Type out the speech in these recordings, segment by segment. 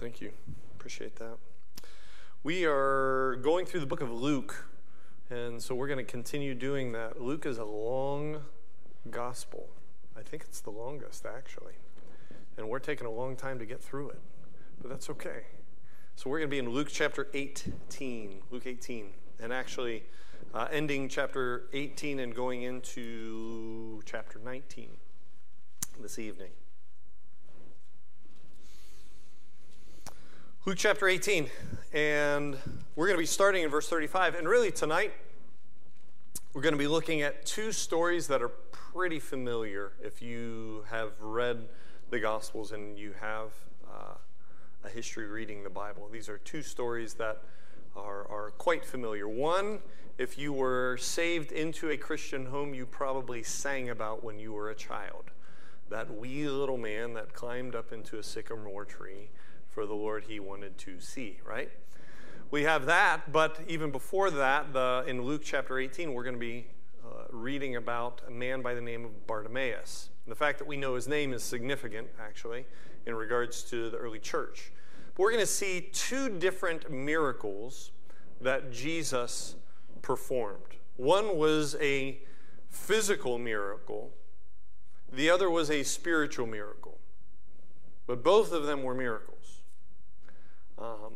Thank you. Appreciate that. We are going through the book of Luke, and so we're going to continue doing that. Luke is a long gospel. I think it's the longest, actually. And we're taking a long time to get through it, but that's okay. So we're going to be in Luke chapter 18. Luke 18. And actually, uh, ending chapter 18 and going into chapter 19 this evening. Luke chapter 18, and we're going to be starting in verse 35. And really, tonight, we're going to be looking at two stories that are pretty familiar if you have read the Gospels and you have uh, a history reading the Bible. These are two stories that are, are quite familiar. One, if you were saved into a Christian home, you probably sang about when you were a child. That wee little man that climbed up into a sycamore tree for the Lord he wanted to see, right? We have that, but even before that, the, in Luke chapter 18, we're going to be uh, reading about a man by the name of Bartimaeus. the fact that we know his name is significant, actually, in regards to the early church. But we're going to see two different miracles that Jesus performed. One was a physical miracle, the other was a spiritual miracle. But both of them were miracles. Um,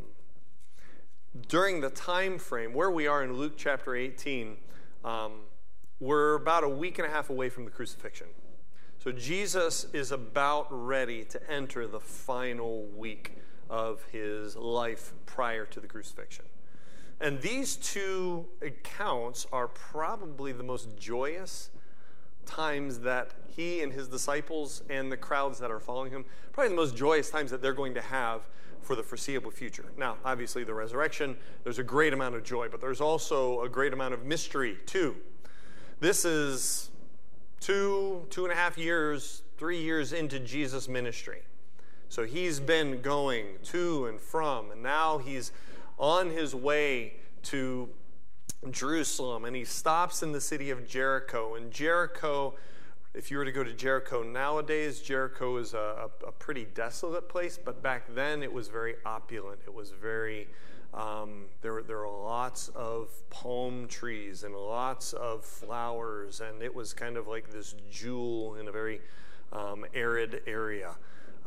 during the time frame where we are in Luke chapter 18, um, we're about a week and a half away from the crucifixion. So Jesus is about ready to enter the final week of his life prior to the crucifixion. And these two accounts are probably the most joyous times that he and his disciples and the crowds that are following him, probably the most joyous times that they're going to have for the foreseeable future. Now, obviously, the resurrection, there's a great amount of joy, but there's also a great amount of mystery, too. This is two, two and a half years, three years into Jesus' ministry. So he's been going to and from, and now he's on his way to Jerusalem, and he stops in the city of Jericho. And Jericho if you were to go to Jericho nowadays, Jericho is a, a, a pretty desolate place, but back then it was very opulent. It was very, um, there, there were lots of palm trees and lots of flowers, and it was kind of like this jewel in a very um, arid area.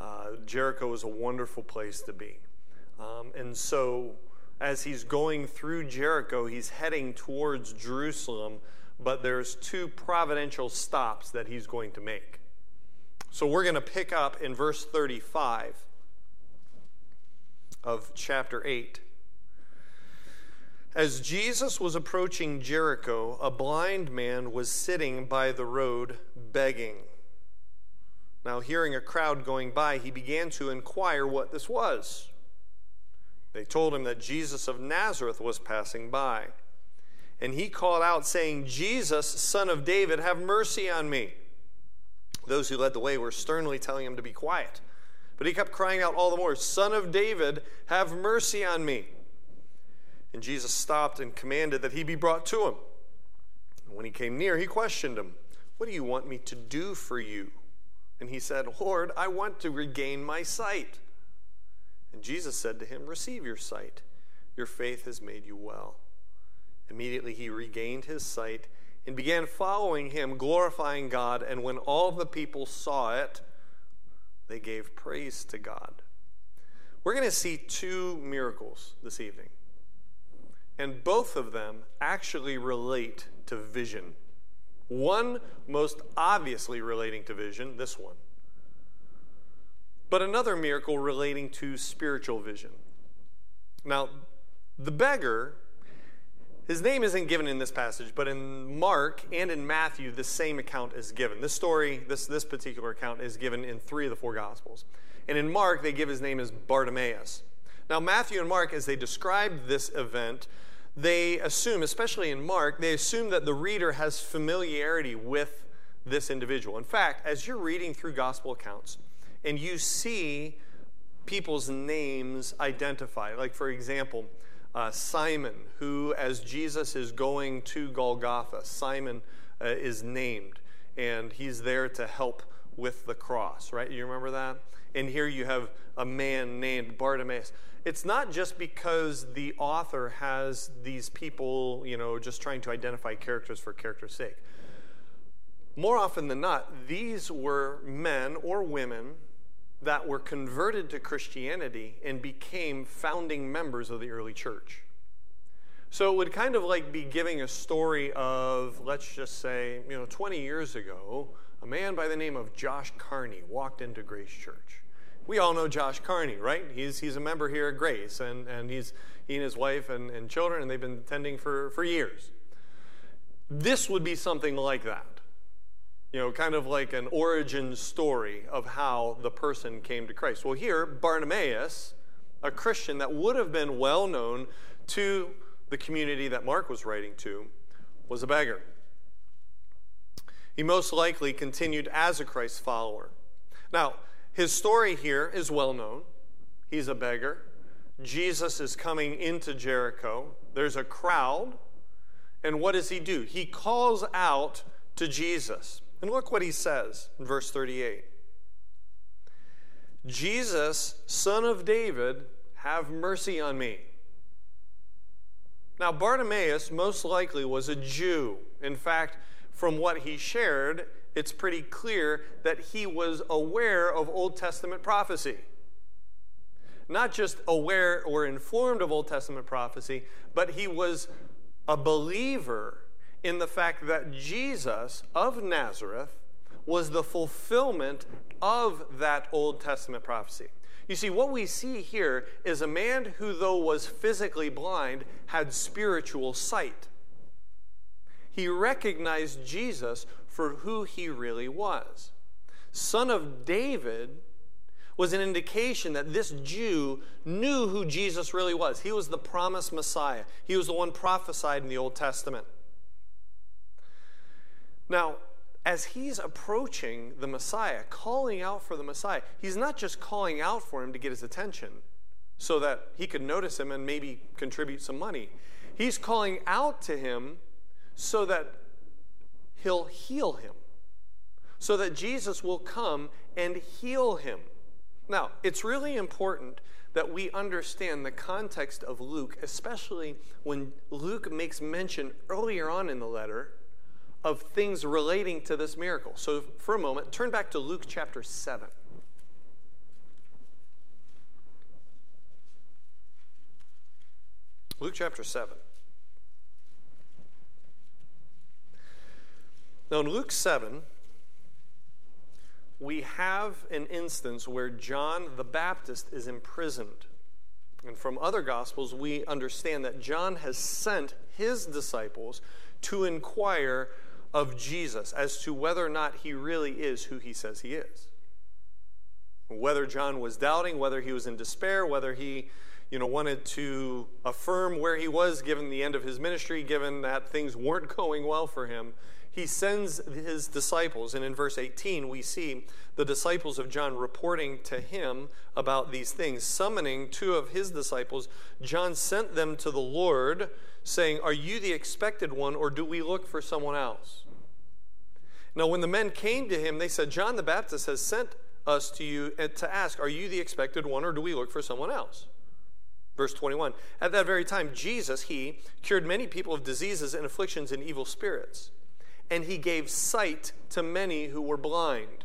Uh, Jericho was a wonderful place to be. Um, and so, as he's going through Jericho, he's heading towards Jerusalem but there's two providential stops that he's going to make. So we're going to pick up in verse 35 of chapter 8. As Jesus was approaching Jericho, a blind man was sitting by the road begging. Now, hearing a crowd going by, he began to inquire what this was. They told him that Jesus of Nazareth was passing by. And he called out, saying, Jesus, son of David, have mercy on me. Those who led the way were sternly telling him to be quiet. But he kept crying out all the more, Son of David, have mercy on me. And Jesus stopped and commanded that he be brought to him. And when he came near, he questioned him, What do you want me to do for you? And he said, Lord, I want to regain my sight. And Jesus said to him, Receive your sight. Your faith has made you well. Immediately he regained his sight and began following him, glorifying God. And when all the people saw it, they gave praise to God. We're going to see two miracles this evening. And both of them actually relate to vision. One most obviously relating to vision, this one. But another miracle relating to spiritual vision. Now, the beggar his name isn't given in this passage, but in Mark and in Matthew, the same account is given. This story, this, this particular account, is given in three of the four Gospels. And in Mark, they give his name as Bartimaeus. Now, Matthew and Mark, as they describe this event, they assume, especially in Mark, they assume that the reader has familiarity with this individual. In fact, as you're reading through gospel accounts and you see people's names identified, like for example, uh, Simon, who, as Jesus is going to Golgotha, Simon uh, is named, and he's there to help with the cross, right? You remember that? And here you have a man named Bartimaeus. It's not just because the author has these people, you know, just trying to identify characters for character's sake. More often than not, these were men or women that were converted to Christianity and became founding members of the early church. So it would kind of like be giving a story of, let's just say, you know, 20 years ago, a man by the name of Josh Carney walked into Grace Church. We all know Josh Carney, right? He's, he's a member here at Grace, and, and he's, he and his wife and, and children, and they've been attending for, for years. This would be something like that. You know, kind of like an origin story of how the person came to Christ. Well, here, Bartimaeus, a Christian that would have been well known to the community that Mark was writing to, was a beggar. He most likely continued as a Christ follower. Now, his story here is well known. He's a beggar. Jesus is coming into Jericho. There's a crowd. And what does he do? He calls out to Jesus. And look what he says in verse 38 Jesus, son of David, have mercy on me. Now, Bartimaeus most likely was a Jew. In fact, from what he shared, it's pretty clear that he was aware of Old Testament prophecy. Not just aware or informed of Old Testament prophecy, but he was a believer in the fact that Jesus of Nazareth was the fulfillment of that Old Testament prophecy. You see, what we see here is a man who, though was physically blind, had spiritual sight. He recognized Jesus for who he really was. Son of David was an indication that this Jew knew who Jesus really was. He was the promised Messiah, he was the one prophesied in the Old Testament. Now, as he's approaching the Messiah, calling out for the Messiah, he's not just calling out for him to get his attention so that he could notice him and maybe contribute some money. He's calling out to him so that he'll heal him, so that Jesus will come and heal him. Now, it's really important that we understand the context of Luke, especially when Luke makes mention earlier on in the letter of things relating to this miracle. So, for a moment, turn back to Luke chapter 7. Luke chapter 7. Now, in Luke 7, we have an instance where John the Baptist is imprisoned. And from other gospels, we understand that John has sent his disciples to inquire of Jesus as to whether or not he really is who he says he is. Whether John was doubting, whether he was in despair, whether he you know, wanted to affirm where he was given the end of his ministry, given that things weren't going well for him, he sends his disciples. And in verse 18, we see the disciples of John reporting to him about these things. Summoning two of his disciples, John sent them to the Lord saying, Are you the expected one, or do we look for someone else? Now, when the men came to him, they said, John the Baptist has sent us to you uh, to ask, Are you the expected one, or do we look for someone else? Verse 21 At that very time, Jesus, he cured many people of diseases and afflictions and evil spirits, and he gave sight to many who were blind.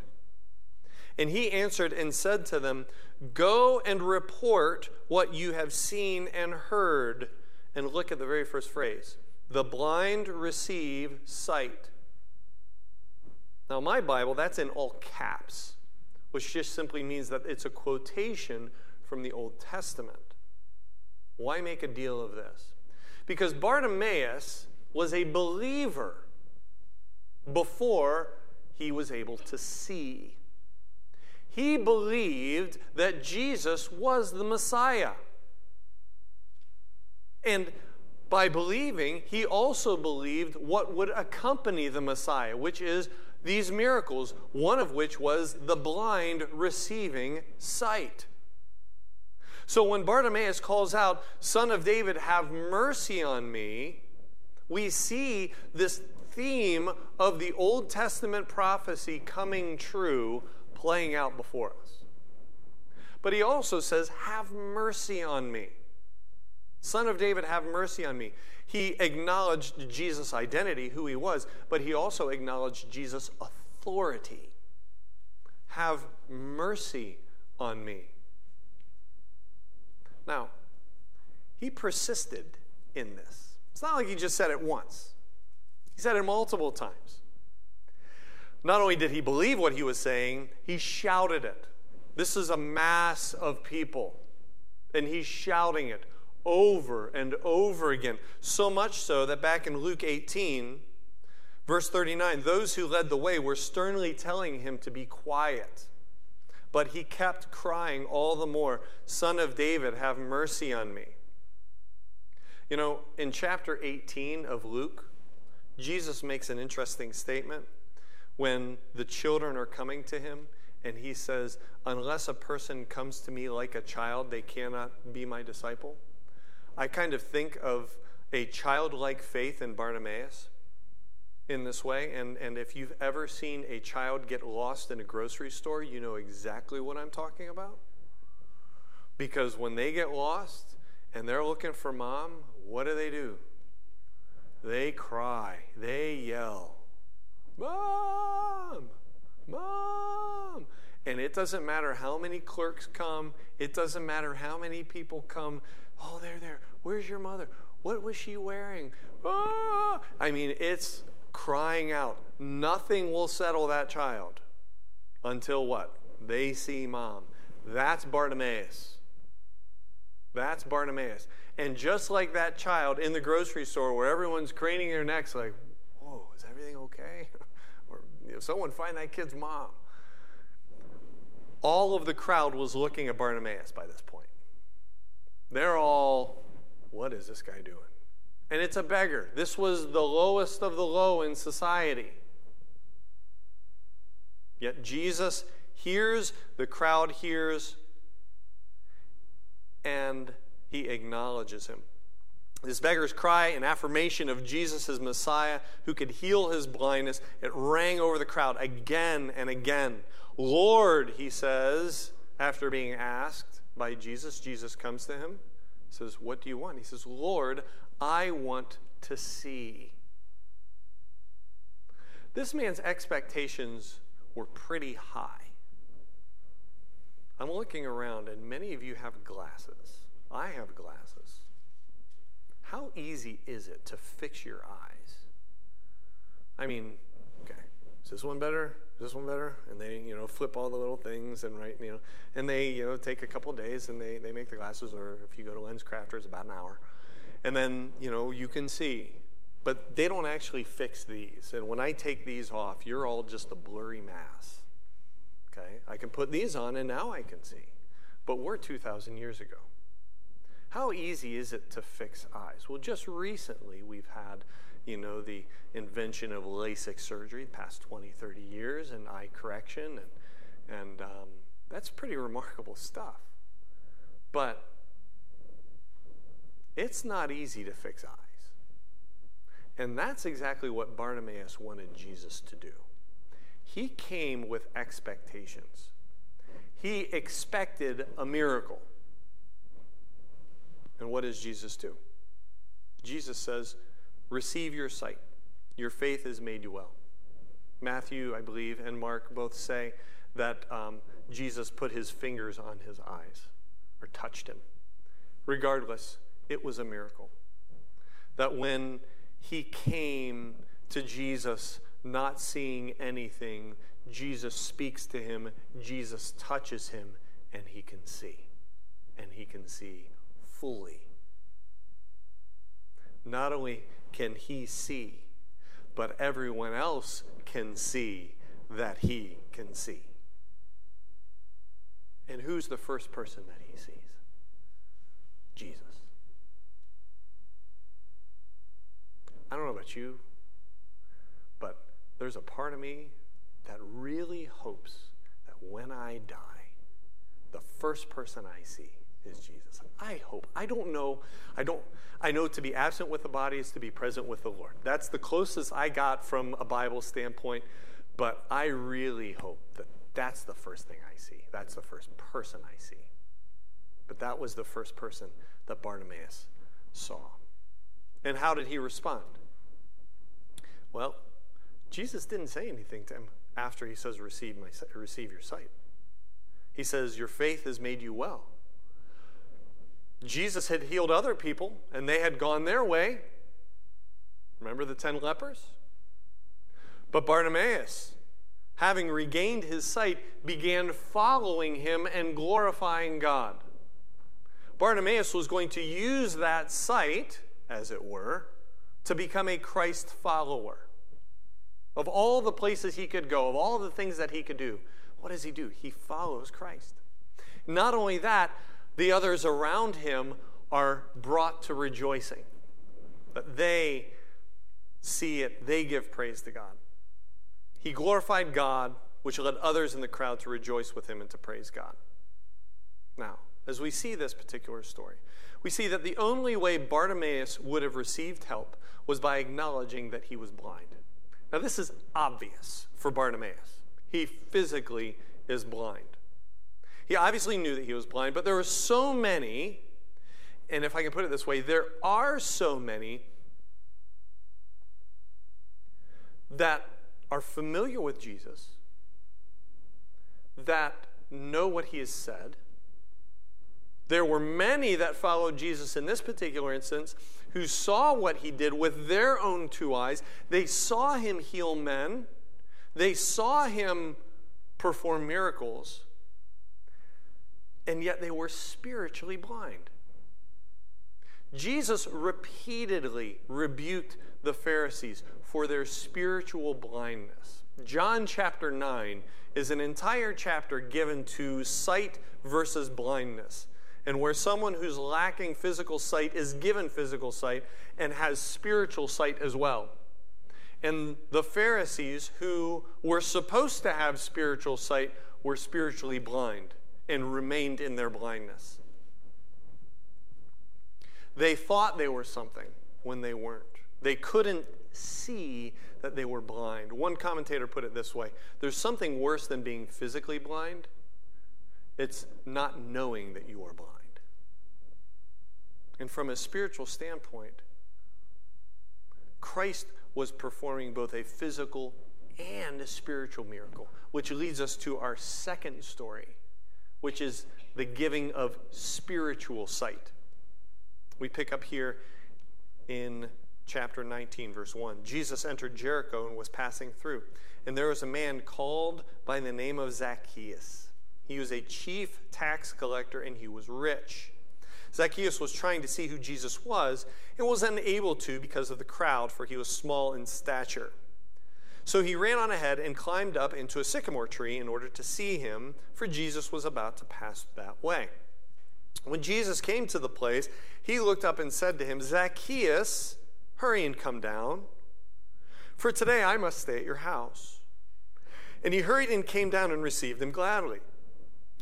And he answered and said to them, Go and report what you have seen and heard and look at the very first phrase the blind receive sight. Now, my Bible, that's in all caps, which just simply means that it's a quotation from the Old Testament. Why make a deal of this? Because Bartimaeus was a believer before he was able to see. He believed that Jesus was the Messiah. And by believing, he also believed what would accompany the Messiah, which is these miracles, one of which was the blind receiving sight. So when Bartimaeus calls out, Son of David, have mercy on me, we see this theme of the Old Testament prophecy coming true playing out before us. But he also says, Have mercy on me. Son of David, have mercy on me. He acknowledged Jesus' identity, who he was, but he also acknowledged Jesus' authority. Have mercy on me. Now, he persisted in this. It's not like he just said it once, he said it multiple times. Not only did he believe what he was saying, he shouted it. This is a mass of people, and he's shouting it over and over again. So much so that back in Luke 18, verse 39, those who led the way were sternly telling him to be quiet. But he kept crying all the more, Son of David, have mercy on me. You know, in chapter 18 of Luke, Jesus makes an interesting statement when the children are coming to him, and he says, Unless a person comes to me like a child, they cannot be my disciple. I kind of think of a childlike faith in Bartimaeus in this way. And, and if you've ever seen a child get lost in a grocery store, you know exactly what I'm talking about. Because when they get lost and they're looking for mom, what do they do? They cry, they yell, Mom! Mom! And it doesn't matter how many clerks come, it doesn't matter how many people come. Oh, they're there. Where's your mother? What was she wearing? Ah! I mean, it's crying out. Nothing will settle that child until what? They see mom. That's Bartimaeus. That's Bartimaeus. And just like that child in the grocery store where everyone's craning their necks, like, whoa, is everything okay? or you know, someone find that kid's mom. All of the crowd was looking at Bartimaeus by this point. They're all, what is this guy doing? And it's a beggar. This was the lowest of the low in society. Yet Jesus hears, the crowd hears, and he acknowledges him. This beggar's cry, an affirmation of Jesus as Messiah who could heal his blindness, it rang over the crowd again and again. Lord, he says, after being asked by Jesus, Jesus comes to him, says, What do you want? He says, Lord, I want to see. This man's expectations were pretty high. I'm looking around, and many of you have glasses. I have glasses. How easy is it to fix your eyes? I mean, okay, is this one better? Is this one better? And they, you know, flip all the little things and right, you know, and they, you know, take a couple days and they, they make the glasses, or if you go to LensCrafters, it's about an hour. And then, you know, you can see. But they don't actually fix these. And when I take these off, you're all just a blurry mass. Okay? I can put these on and now I can see. But we're 2,000 years ago. How easy is it to fix eyes? Well, just recently we've had, you know, the invention of LASIK surgery, the past 20, 30 years, and eye correction, and, and um, that's pretty remarkable stuff. But it's not easy to fix eyes. And that's exactly what Bartimaeus wanted Jesus to do. He came with expectations. He expected a miracle. And what does Jesus do? Jesus says, Receive your sight. Your faith has made you well. Matthew, I believe, and Mark both say that um, Jesus put his fingers on his eyes or touched him. Regardless, it was a miracle. That when he came to Jesus not seeing anything, Jesus speaks to him, Jesus touches him, and he can see. And he can see fully. Not only can he see, but everyone else can see that he can see. And who's the first person that he sees? Jesus. I don't know about you, but there's a part of me that really hopes that when I die, the first person I see is Jesus. I hope. I don't know. I don't. I know to be absent with the body is to be present with the Lord. That's the closest I got from a Bible standpoint. But I really hope that that's the first thing I see. That's the first person I see. But that was the first person that Bartimaeus saw. And how did he respond? Well, Jesus didn't say anything to him after he says, receive, my, receive your sight. He says, Your faith has made you well. Jesus had healed other people, and they had gone their way. Remember the ten lepers? But Bartimaeus, having regained his sight, began following him and glorifying God. Bartimaeus was going to use that sight, as it were, to become a Christ follower. Of all the places he could go, of all the things that he could do, what does he do? He follows Christ. Not only that, the others around him are brought to rejoicing. That they see it, they give praise to God. He glorified God, which led others in the crowd to rejoice with him and to praise God. Now, as we see this particular story, we see that the only way Bartimaeus would have received help was by acknowledging that he was blind. Now, this is obvious for Bartimaeus. He physically is blind. He obviously knew that he was blind, but there were so many, and if I can put it this way, there are so many that are familiar with Jesus, that know what he has said. There were many that followed Jesus in this particular instance who saw what he did with their own two eyes. They saw him heal men, they saw him perform miracles, and yet they were spiritually blind. Jesus repeatedly rebuked the Pharisees for their spiritual blindness. John chapter 9 is an entire chapter given to sight versus blindness, and where someone who's lacking physical sight is given physical sight and has spiritual sight as well. And the Pharisees, who were supposed to have spiritual sight, were spiritually blind and remained in their blindness. They thought they were something when they weren't. They couldn't see that they were blind. One commentator put it this way there's something worse than being physically blind, it's not knowing that you are blind. And from a spiritual standpoint, Christ was performing both a physical and a spiritual miracle, which leads us to our second story, which is the giving of spiritual sight. We pick up here in chapter 19, verse 1. Jesus entered Jericho and was passing through. And there was a man called by the name of Zacchaeus. He was a chief tax collector and he was rich. Zacchaeus was trying to see who Jesus was and was unable to because of the crowd, for he was small in stature. So he ran on ahead and climbed up into a sycamore tree in order to see him, for Jesus was about to pass that way. When Jesus came to the place, he looked up and said to him, Zacchaeus, hurry and come down, for today I must stay at your house. And he hurried and came down and received him gladly.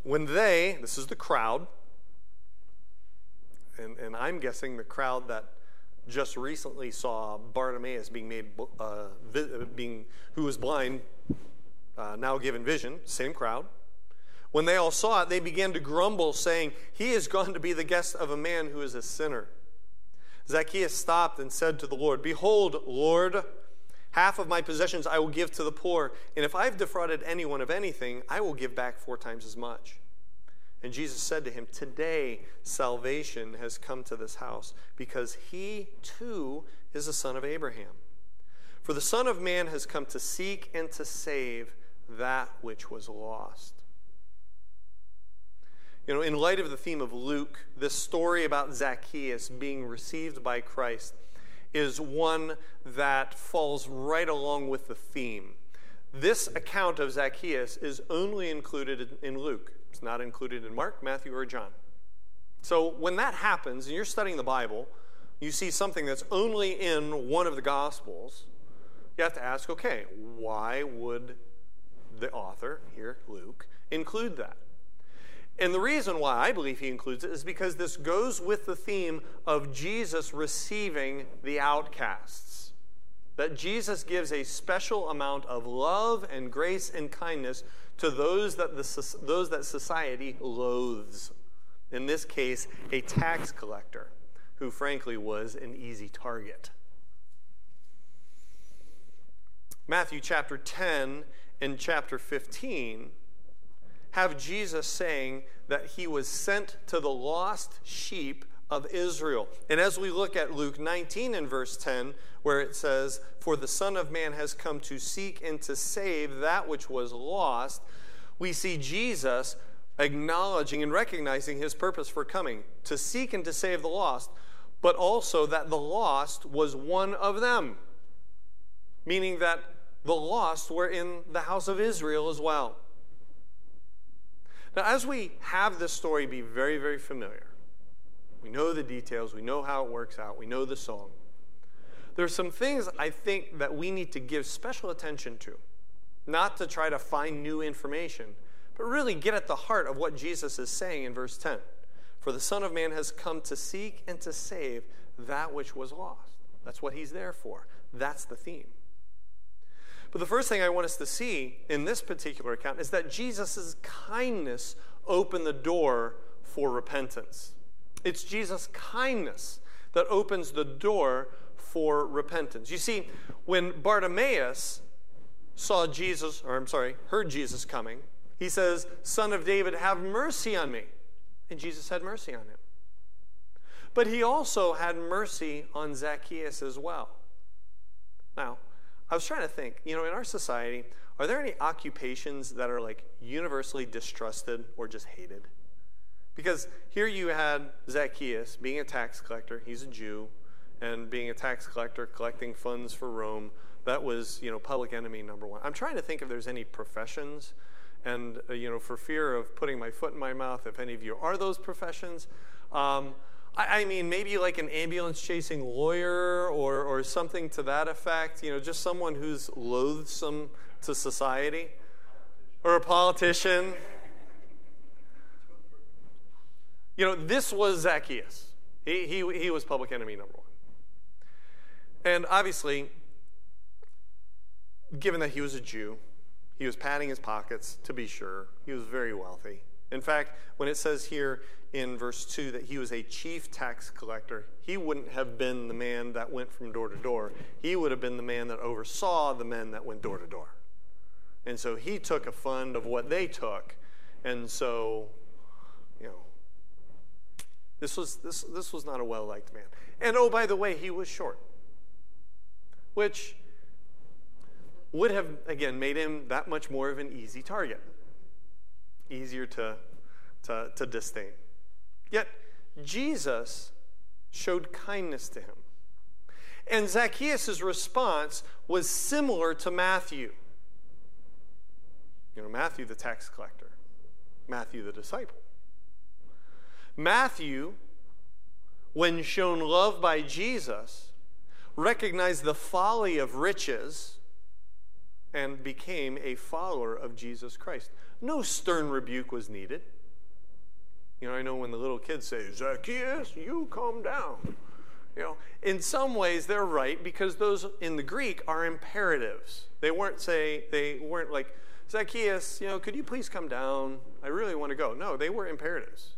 When they, this is the crowd, and, and I'm guessing the crowd that just recently saw Bartimaeus being made, uh, being, who was blind, uh, now given vision, same crowd. When they all saw it, they began to grumble, saying, He is gone to be the guest of a man who is a sinner. Zacchaeus stopped and said to the Lord, Behold, Lord, half of my possessions I will give to the poor, and if I've defrauded anyone of anything, I will give back four times as much. And Jesus said to him, Today salvation has come to this house, because he too is a son of Abraham. For the Son of Man has come to seek and to save that which was lost. You know, in light of the theme of Luke, this story about Zacchaeus being received by Christ is one that falls right along with the theme. This account of Zacchaeus is only included in Luke. It's not included in Mark, Matthew, or John. So when that happens, and you're studying the Bible, you see something that's only in one of the Gospels, you have to ask okay, why would the author, here, Luke, include that? And the reason why I believe he includes it is because this goes with the theme of Jesus receiving the outcasts. That Jesus gives a special amount of love and grace and kindness to those that, the, those that society loathes. In this case, a tax collector who, frankly, was an easy target. Matthew chapter 10 and chapter 15 have Jesus saying that he was sent to the lost sheep of Israel. And as we look at Luke 19 and verse 10, where it says, For the Son of Man has come to seek and to save that which was lost, we see Jesus acknowledging and recognizing his purpose for coming to seek and to save the lost, but also that the lost was one of them, meaning that the lost were in the house of Israel as well. Now, as we have this story be very, very familiar, we know the details, we know how it works out, we know the song. There are some things I think that we need to give special attention to, not to try to find new information, but really get at the heart of what Jesus is saying in verse 10. For the Son of Man has come to seek and to save that which was lost. That's what he's there for. That's the theme. But the first thing I want us to see in this particular account is that Jesus' kindness opened the door for repentance. It's Jesus' kindness that opens the door for repentance. You see, when Bartimaeus saw Jesus, or I'm sorry, heard Jesus coming, he says, Son of David, have mercy on me. And Jesus had mercy on him. But he also had mercy on Zacchaeus as well. Now, I was trying to think, you know, in our society, are there any occupations that are like universally distrusted or just hated? Because here you had Zacchaeus being a tax collector, he's a Jew, and being a tax collector, collecting funds for Rome. That was, you know, public enemy number one. I'm trying to think if there's any professions, and, uh, you know, for fear of putting my foot in my mouth, if any of you are those professions, um, I, I mean, maybe like an ambulance chasing lawyer or, or something to that effect, you know, just someone who's loathsome to society, or a politician. You know, this was Zacchaeus. He, he, he was public enemy number one. And obviously, given that he was a Jew, he was padding his pockets to be sure. He was very wealthy. In fact, when it says here in verse 2 that he was a chief tax collector, he wouldn't have been the man that went from door to door. He would have been the man that oversaw the men that went door to door. And so he took a fund of what they took. And so, this was, this, this was not a well liked man. And oh, by the way, he was short, which would have, again, made him that much more of an easy target easier to, to, to disdain. Yet, Jesus showed kindness to him. And Zacchaeus' response was similar to Matthew. You know, Matthew, the tax collector, Matthew, the disciple. Matthew, when shown love by Jesus, recognized the folly of riches and became a follower of Jesus Christ. No stern rebuke was needed. You know, I know when the little kids say, Zacchaeus, you calm down. You know, in some ways they're right because those in the Greek are imperatives. They weren't say they weren't like Zacchaeus, you know, could you please come down? I really want to go. No, they were imperatives.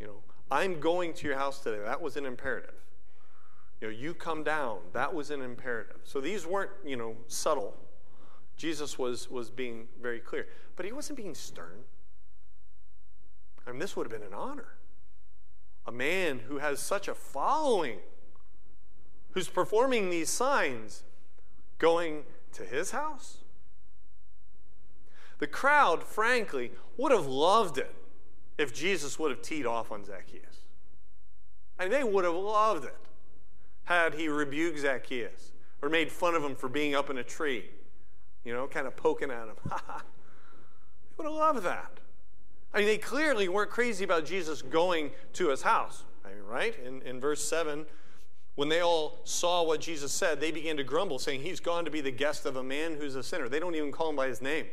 You know, I'm going to your house today. That was an imperative. You know, you come down. That was an imperative. So these weren't, you know, subtle Jesus was, was being very clear. But he wasn't being stern. I mean, this would have been an honor. A man who has such a following, who's performing these signs, going to his house. The crowd, frankly, would have loved it if Jesus would have teed off on Zacchaeus. I mean, they would have loved it had he rebuked Zacchaeus or made fun of him for being up in a tree you know, kind of poking at him. they would have loved that. I mean, they clearly weren't crazy about Jesus going to his house. I mean, right? In, in verse 7, when they all saw what Jesus said, they began to grumble, saying, He's gone to be the guest of a man who's a sinner. They don't even call him by his name.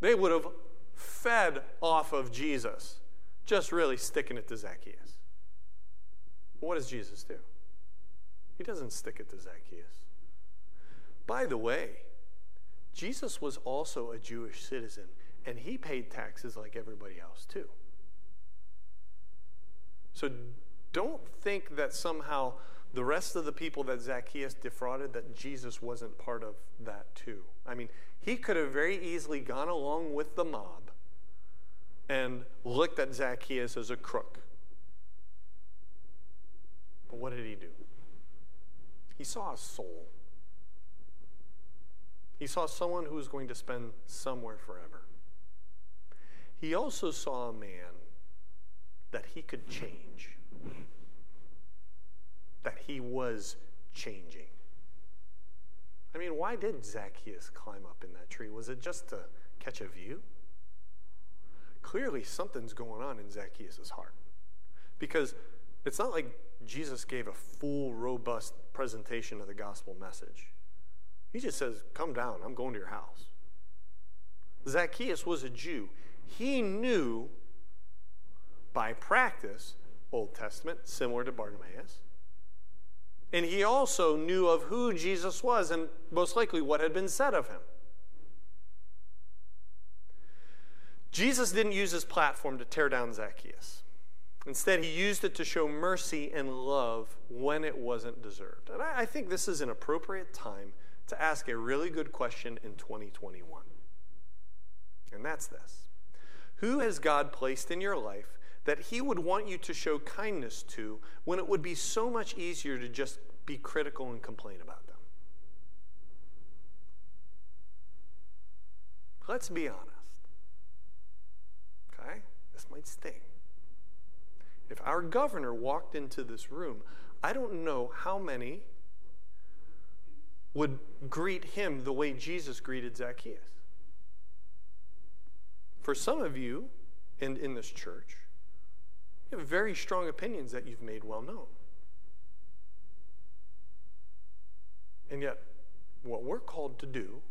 They would have fed off of Jesus, just really sticking it to Zacchaeus. What does Jesus do? He doesn't stick it to Zacchaeus. By the way, Jesus was also a Jewish citizen, and he paid taxes like everybody else, too. So don't think that somehow the rest of the people that Zacchaeus defrauded, that Jesus wasn't part of that too. I mean, he could have very easily gone along with the mob and looked at Zacchaeus as a crook. But what did he do? He saw a soul. He saw someone who was going to spend somewhere forever. He also saw a man that he could change, that he was changing. I mean, why did Zacchaeus climb up in that tree? Was it just to catch a view? Clearly, something's going on in Zacchaeus' heart. Because it's not like Jesus gave a full, robust presentation of the gospel message. He just says, Come down, I'm going to your house. Zacchaeus was a Jew. He knew by practice Old Testament, similar to Bartimaeus. And he also knew of who Jesus was and most likely what had been said of him. Jesus didn't use his platform to tear down Zacchaeus. Instead, he used it to show mercy and love when it wasn't deserved. And I, think this is an appropriate time to ask a really good question in 2021. And that's this Who has God placed in your life that He would want you to show kindness to when it would be so much easier to just be critical and complain about them? Let's be honest. Okay? This might sting. If our governor walked into this room, I don't know how many would greet him the way Jesus greeted Zacchaeus. For some of you, and in this church, very strong opinions that you've made well known. And yet, what we're called to do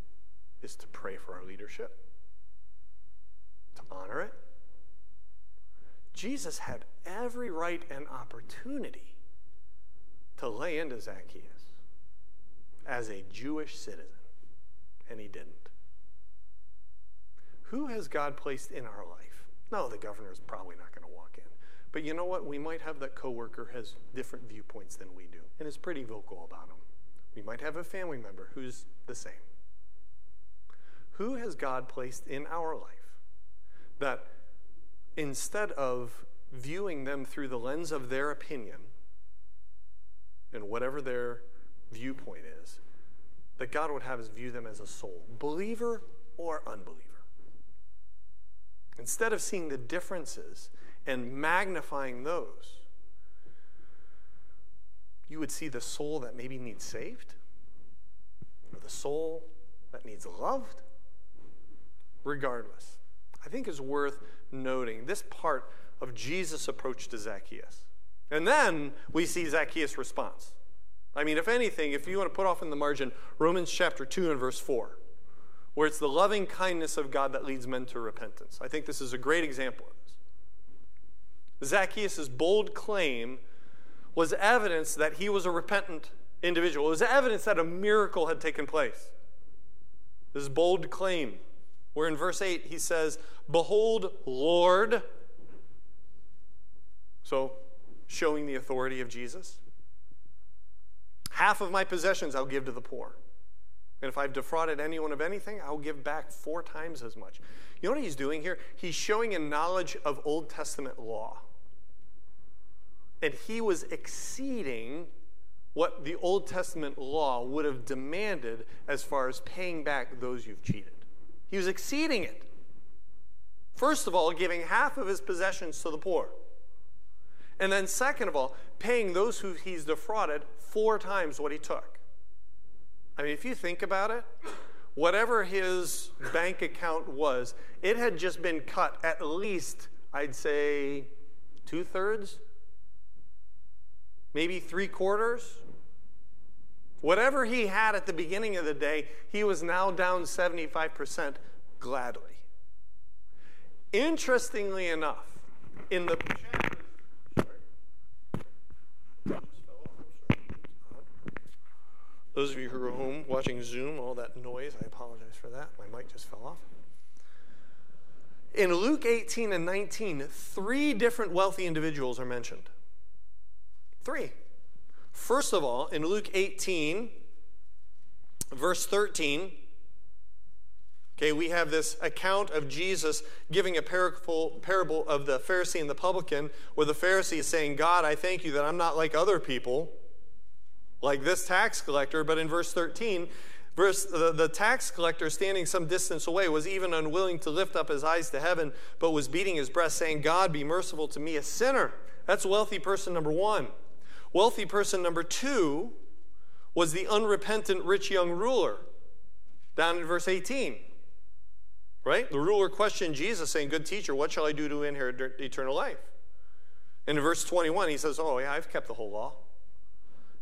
is to pray for our leadership, to honor it. Jesus had every right and opportunity to lay into Zacchaeus as a Jewish citizen, and he didn't. Who has God placed in our life? No, the governor is probably not going to walk in. But you know what? We might have that coworker has different viewpoints than we do and is pretty vocal about them. We might have a family member who's the same. Who has God placed in our life that instead of viewing them through the lens of their opinion and whatever their viewpoint is, that God would have us view them as a soul, believer or unbeliever. Instead of seeing the differences and magnifying those, you would see the soul that maybe needs saved, or the soul that needs loved. Regardless, I think is worth noting this part of Jesus' approach to Zacchaeus. And then we see Zacchaeus' response. I mean, if anything, if you want to put off in the margin Romans chapter 2 and verse 4, where it's the loving kindness of God that leads men to repentance. I think this is a great example of. Zacchaeus' bold claim was evidence that he was a repentant individual. It was evidence that a miracle had taken place. This bold claim, where in verse 8 he says, Behold, Lord. So, showing the authority of Jesus. Half of my possessions I'll give to the poor. And if I've defrauded anyone of anything, I'll give back four times as much. You know what he's doing here? He's showing a knowledge of Old Testament law. And he was exceeding what the Old Testament law would have demanded as far as paying back those you've cheated. He was exceeding it. First of all, giving half of his possessions to the poor. And then, second of all, paying those who he's defrauded four times what he took. I mean, if you think about it, whatever his bank account was, it had just been cut at least, I'd say, two thirds, maybe three quarters. Whatever he had at the beginning of the day, he was now down 75% gladly. Interestingly enough, in the Those of you who are home watching Zoom, all that noise, I apologize for that. My mic just fell off. In Luke 18 and 19, three different wealthy individuals are mentioned. Three. First of all, in Luke 18, verse 13, okay, we have this account of Jesus giving a parable, parable of the Pharisee and the publican, where the Pharisee is saying, God, I thank you that I'm not like other people like this tax collector. But in verse 13, verse, the, the tax collector standing some distance away was even unwilling to lift up his eyes to heaven, but was beating his breast, saying, God, be merciful to me, a sinner. That's wealthy person number one. Wealthy person number two was the unrepentant rich young ruler, down in verse 18. Right? The ruler questioned Jesus, saying, Good teacher, what shall I do to inherit eternal life? And in verse 21, he says, Oh, yeah, I've kept the whole law.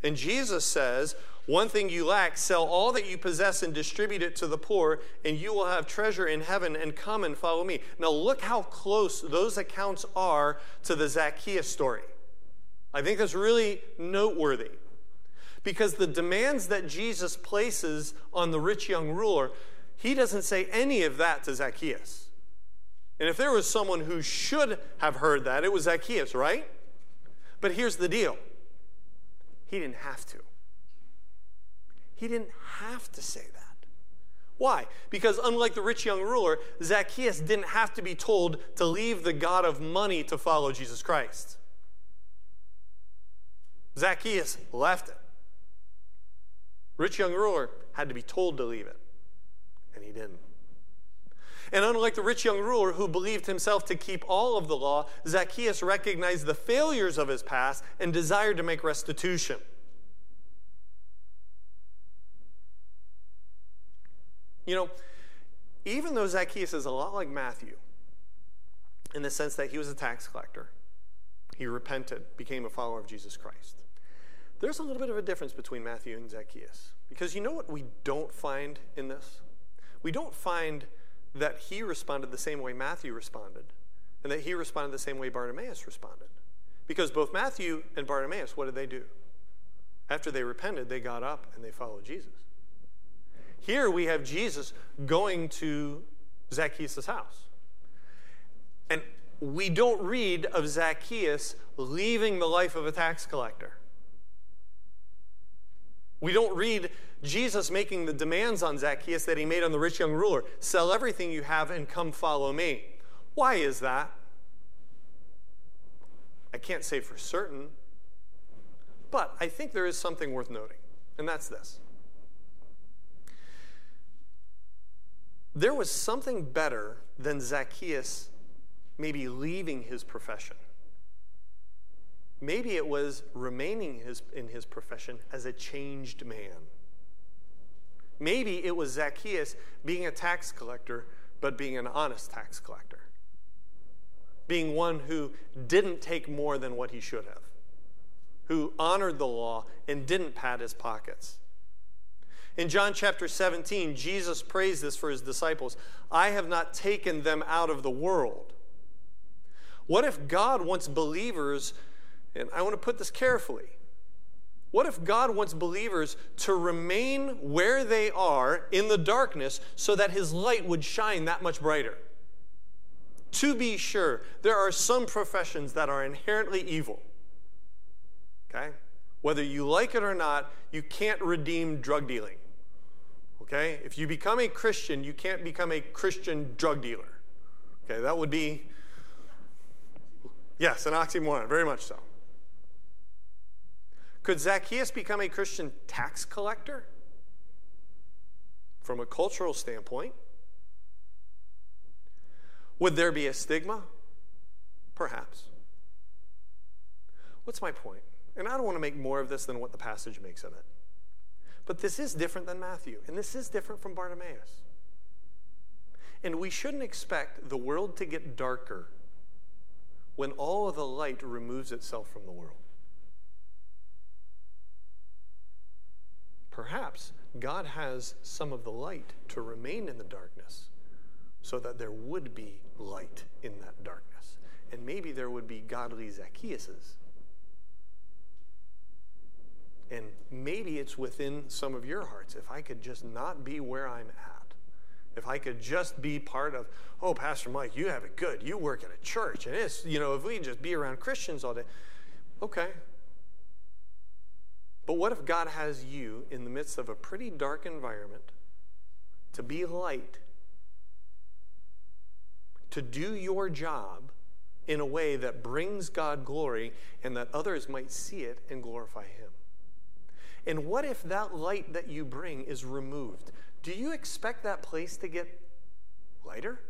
And Jesus says, One thing you lack, sell all that you possess and distribute it to the poor, and you will have treasure in heaven, and come and follow me. Now, look how close those accounts are to the Zacchaeus story. I think that's really noteworthy because the demands that Jesus places on the rich young ruler, he doesn't say any of that to Zacchaeus. And if there was someone who should have heard that, it was Zacchaeus, right? But here's the deal he didn't have to. He didn't have to say that. Why? Because unlike the rich young ruler, Zacchaeus didn't have to be told to leave the God of money to follow Jesus Christ. Zacchaeus left it. Rich young ruler had to be told to leave it, and he didn't. And unlike the rich young ruler who believed himself to keep all of the law, Zacchaeus recognized the failures of his past and desired to make restitution. You know, even though Zacchaeus is a lot like Matthew in the sense that he was a tax collector, he repented, became a follower of Jesus Christ. There's a little bit of a difference between Matthew and Zacchaeus. Because you know what we don't find in this? We don't find that he responded the same way Matthew responded, and that he responded the same way Bartimaeus responded. Because both Matthew and Bartimaeus, what did they do? After they repented, they got up and they followed Jesus. Here we have Jesus going to Zacchaeus' house. And we don't read of Zacchaeus leaving the life of a tax collector. We don't read Jesus making the demands on Zacchaeus that he made on the rich young ruler sell everything you have and come follow me. Why is that? I can't say for certain, but I think there is something worth noting, and that's this. There was something better than Zacchaeus maybe leaving his profession. Maybe it was remaining his, in his profession as a changed man. Maybe it was Zacchaeus being a tax collector, but being an honest tax collector. Being one who didn't take more than what he should have, who honored the law and didn't pad his pockets. In John chapter 17, Jesus prays this for his disciples I have not taken them out of the world. What if God wants believers and I want to put this carefully. What if God wants believers to remain where they are in the darkness so that his light would shine that much brighter? To be sure, there are some professions that are inherently evil. Okay? Whether you like it or not, you can't redeem drug dealing. Okay? If you become a Christian, you can't become a Christian drug dealer. Okay, that would be, yes, an oxymoron, very much so. Could Zacchaeus become a Christian tax collector? From a cultural standpoint, would there be a stigma? Perhaps. What's my point? And I don't want to make more of this than what the passage makes of it. But this is different than Matthew, and this is different from Bartimaeus. And we shouldn't expect the world to get darker when all of the light removes itself from the world. Perhaps God has some of the light to remain in the darkness so that there would be light in that darkness. And maybe there would be godly Zacchaeuses. And maybe it's within some of your hearts. If I could just not be where I'm at, if I could just be part of, oh, Pastor Mike, you have it good. You work at a church, and it's, you know, if we just be around Christians all day, okay. But what if God has you in the midst of a pretty dark environment to be light, to do your job in a way that brings God glory and that others might see it and glorify Him? And what if that light that you bring is removed? Do you expect that place to get lighter?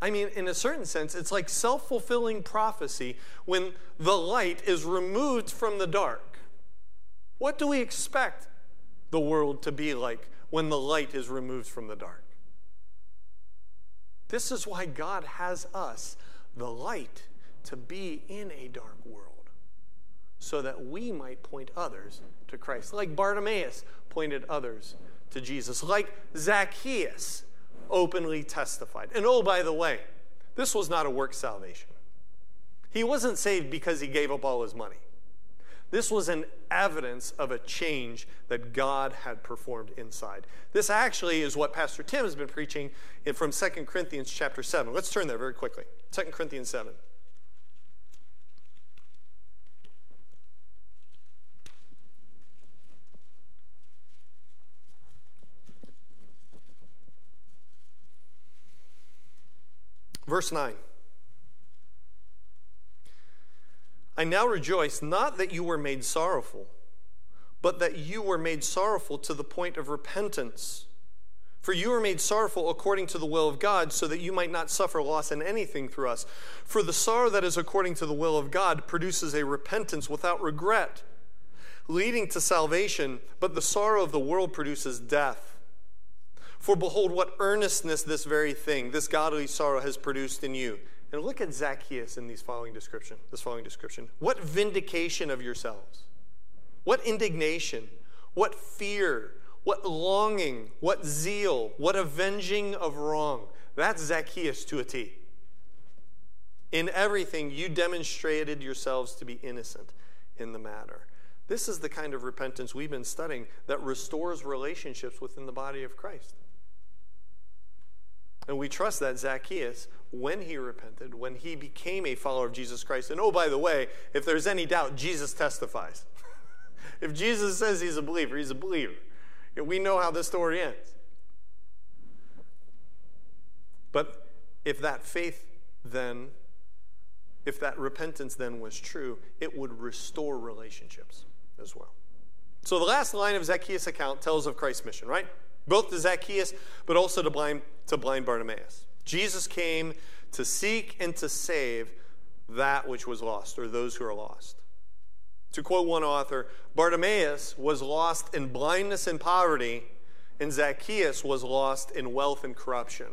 I mean, in a certain sense, it's like self fulfilling prophecy when the light is removed from the dark. What do we expect the world to be like when the light is removed from the dark? This is why God has us, the light, to be in a dark world so that we might point others to Christ. Like Bartimaeus pointed others to Jesus, like Zacchaeus openly testified. And oh, by the way, this was not a work salvation. He wasn't saved because he gave up all his money. This was an evidence of a change that God had performed inside. This actually is what Pastor Tim has been preaching from 2 Corinthians chapter 7. Let's turn there very quickly. 2 Corinthians 7. Verse 9. I now rejoice not that you were made sorrowful, but that you were made sorrowful to the point of repentance. For you were made sorrowful according to the will of God, so that you might not suffer loss in anything through us. For the sorrow that is according to the will of God produces a repentance without regret, leading to salvation, but the sorrow of the world produces death. For behold, what earnestness this very thing, this godly sorrow, has produced in you. And look at Zacchaeus in these following description, this following description. What vindication of yourselves? What indignation? What fear? What longing? What zeal? What avenging of wrong? That's Zacchaeus to a T. In everything, you demonstrated yourselves to be innocent in the matter. This is the kind of repentance we've been studying that restores relationships within the body of Christ. And we trust that Zacchaeus, when he repented, when he became a follower of Jesus Christ, and oh, by the way, if there's any doubt, Jesus testifies. if Jesus says he's a believer, he's a believer. We know how this story ends. But if that faith then, if that repentance then was true, it would restore relationships as well. So the last line of Zacchaeus' account tells of Christ's mission, right? Both to Zacchaeus, but also to blind, to blind Bartimaeus. Jesus came to seek and to save that which was lost, or those who are lost. To quote one author, Bartimaeus was lost in blindness and poverty, and Zacchaeus was lost in wealth and corruption.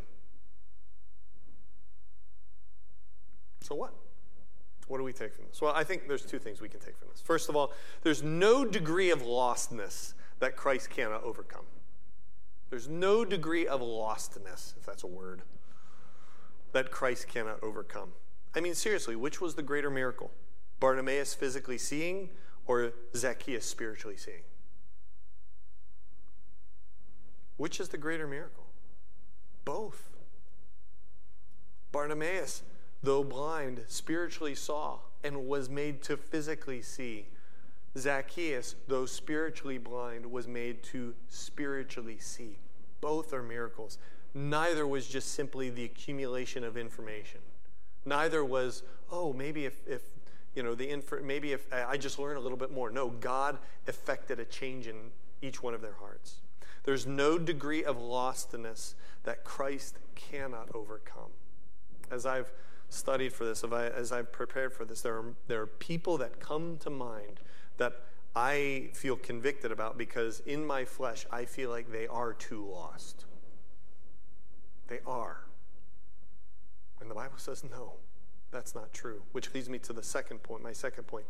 So what? What do we take from this? Well, I think there's two things we can take from this. First of all, there's no degree of lostness that Christ cannot overcome. There's no degree of lostness, if that's a word, that Christ cannot overcome. I mean, seriously, which was the greater miracle? Bartimaeus physically seeing or Zacchaeus spiritually seeing? Which is the greater miracle? Both. Bartimaeus, though blind, spiritually saw and was made to physically see. Zacchaeus, though spiritually blind, was made to spiritually see. Both are miracles. Neither was just simply the accumulation of information. Neither was, oh, maybe if, if you know, the inf- maybe if I just learn a little bit more. No, God effected a change in each one of their hearts. There's no degree of lostness that Christ cannot overcome. As I've studied for this, as I've prepared for this, there are, there are people that come to mind that I feel convicted about because in my flesh, I feel like they are too lost. They are. And the Bible says no, that's not true. Which leads me to the second point, my second point.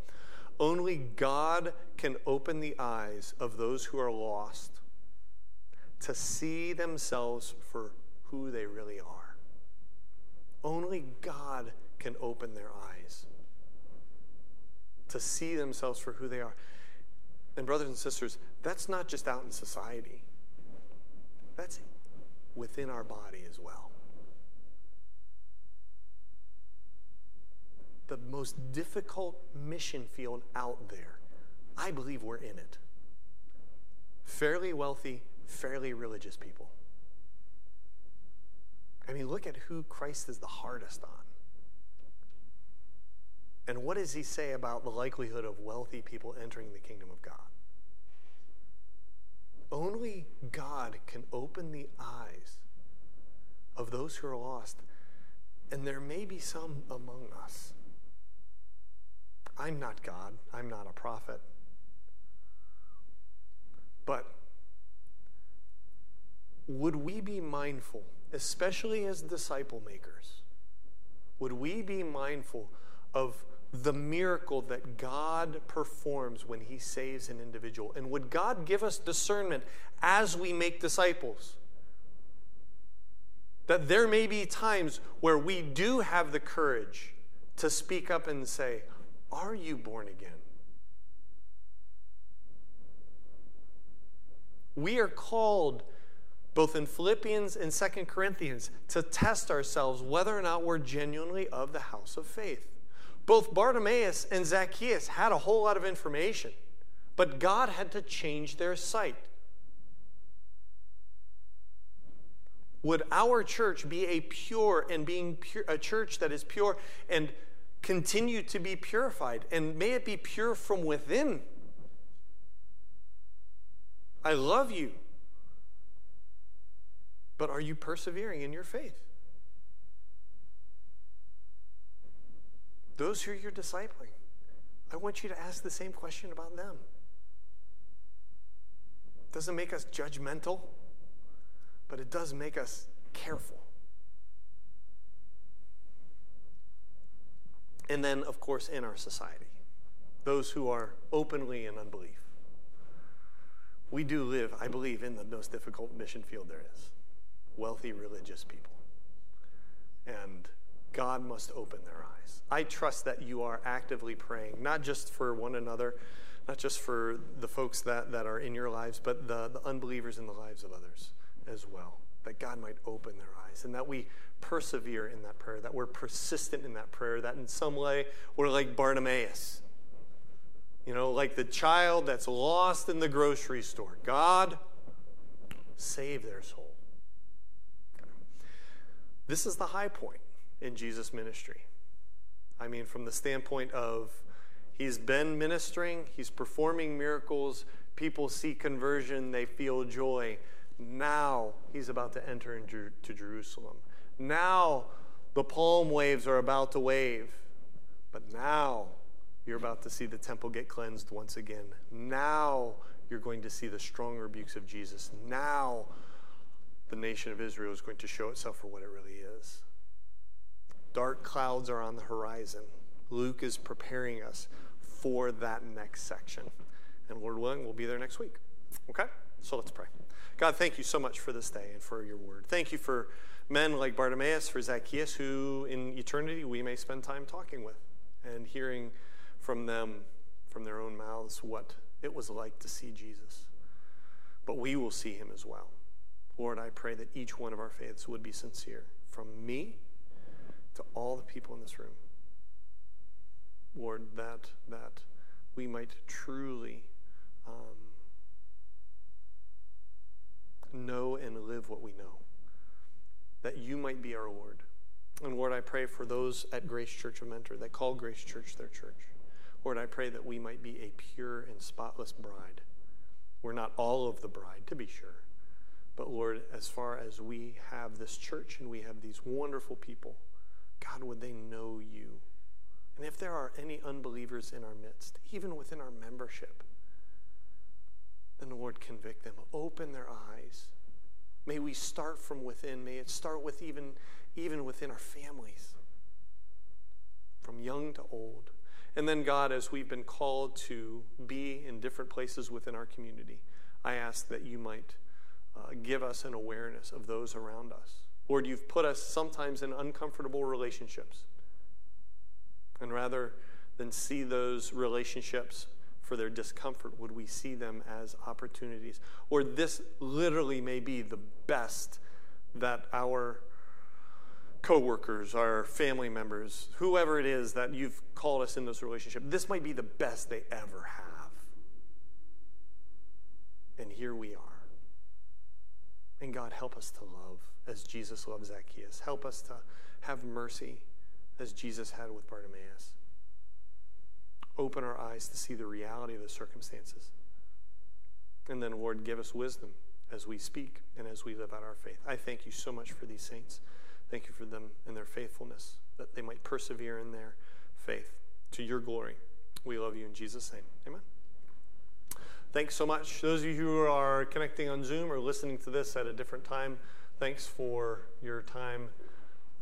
Only God can open the eyes of those who are lost to see themselves for who they really are. Only God can open their eyes to see themselves for who they are. And, brothers and sisters, that's not just out in society, that's within our body as well. The most difficult mission field out there, I believe we're in it. Fairly wealthy, fairly religious people. I mean, look at who Christ is the hardest on. And what does he say about the likelihood of wealthy people entering the kingdom of God? Only God can open the eyes of those who are lost. And there may be some among us. I'm not God, I'm not a prophet. But would we be mindful, especially as disciple makers, would we be mindful of the miracle that God performs when He saves an individual? And would God give us discernment as we make disciples? That there may be times where we do have the courage to speak up and say, Are you born again? We are called, both in Philippians and Second Corinthians, to test ourselves whether or not we're genuinely of the house of faith. Both Bartimaeus and Zacchaeus had a whole lot of information, but God had to change their sight. Would our church be a pure and being pure, a church that is pure and continue to be purified? And may it be pure from within. I love you. But are you persevering in your faith? Those who you're discipling, I want you to ask the same question about them. Doesn't make us judgmental, but it does make us careful. And then, of course, in our society, those who are openly in unbelief. We do live, I believe, in the most difficult mission field there is wealthy religious people. And God must open their eyes. I trust that you are actively praying, not just for one another, not just for the folks that, that are in your lives, but the, the unbelievers in the lives of others as well. That God might open their eyes and that we persevere in that prayer, that we're persistent in that prayer, that in some way we're like Bartimaeus. You know, like the child that's lost in the grocery store. God, save their soul. This is the high point in Jesus' ministry. I mean, from the standpoint of he's been ministering, he's performing miracles, people see conversion, they feel joy. Now he's about to enter into Jerusalem. Now the palm waves are about to wave. But now you're about to see the temple get cleansed once again. Now you're going to see the strong rebukes of Jesus. Now the nation of Israel is going to show itself for what it really is. Dark clouds are on the horizon. Luke is preparing us for that next section. And Lord willing, we'll be there next week. Okay? So let's pray. God, thank you so much for this day and for your word. Thank you for men like Bartimaeus, for Zacchaeus, who in eternity we may spend time talking with and hearing from them, from their own mouths, what it was like to see Jesus. But we will see him as well. Lord, I pray that each one of our faiths would be sincere. From me to all the people in this room. Lord, that, that we might truly um, know and live what we know. That you might be our Lord. And Lord, I pray for those at Grace Church of Mentor that call Grace Church their church. Lord, I pray that we might be a pure and spotless bride. We're not all of the bride, to be sure. But Lord, as far as we have this church and we have these wonderful people, God, would they know you? And if there are any unbelievers in our midst, even within our membership, then the Lord convict them. Open their eyes. May we start from within. May it start with even, even within our families, from young to old. And then, God, as we've been called to be in different places within our community, I ask that you might uh, give us an awareness of those around us. Lord, you've put us sometimes in uncomfortable relationships. And rather than see those relationships for their discomfort, would we see them as opportunities? Or this literally may be the best that our coworkers, our family members, whoever it is that you've called us in this relationship, this might be the best they ever have. And here we are. And God, help us to love as Jesus loved Zacchaeus. Help us to have mercy as Jesus had with Bartimaeus. Open our eyes to see the reality of the circumstances. And then, Lord, give us wisdom as we speak and as we live out our faith. I thank you so much for these saints. Thank you for them and their faithfulness, that they might persevere in their faith to your glory. We love you in Jesus' name. Amen. Thanks so much. Those of you who are connecting on Zoom or listening to this at a different time, Thanks for your time.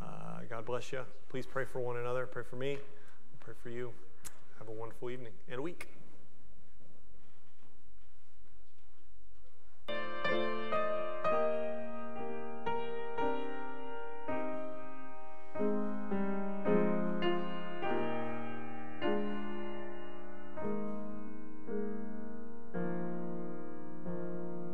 Uh, God bless you. Please pray for one another. Pray for me. Pray for you. Have a wonderful evening and a week.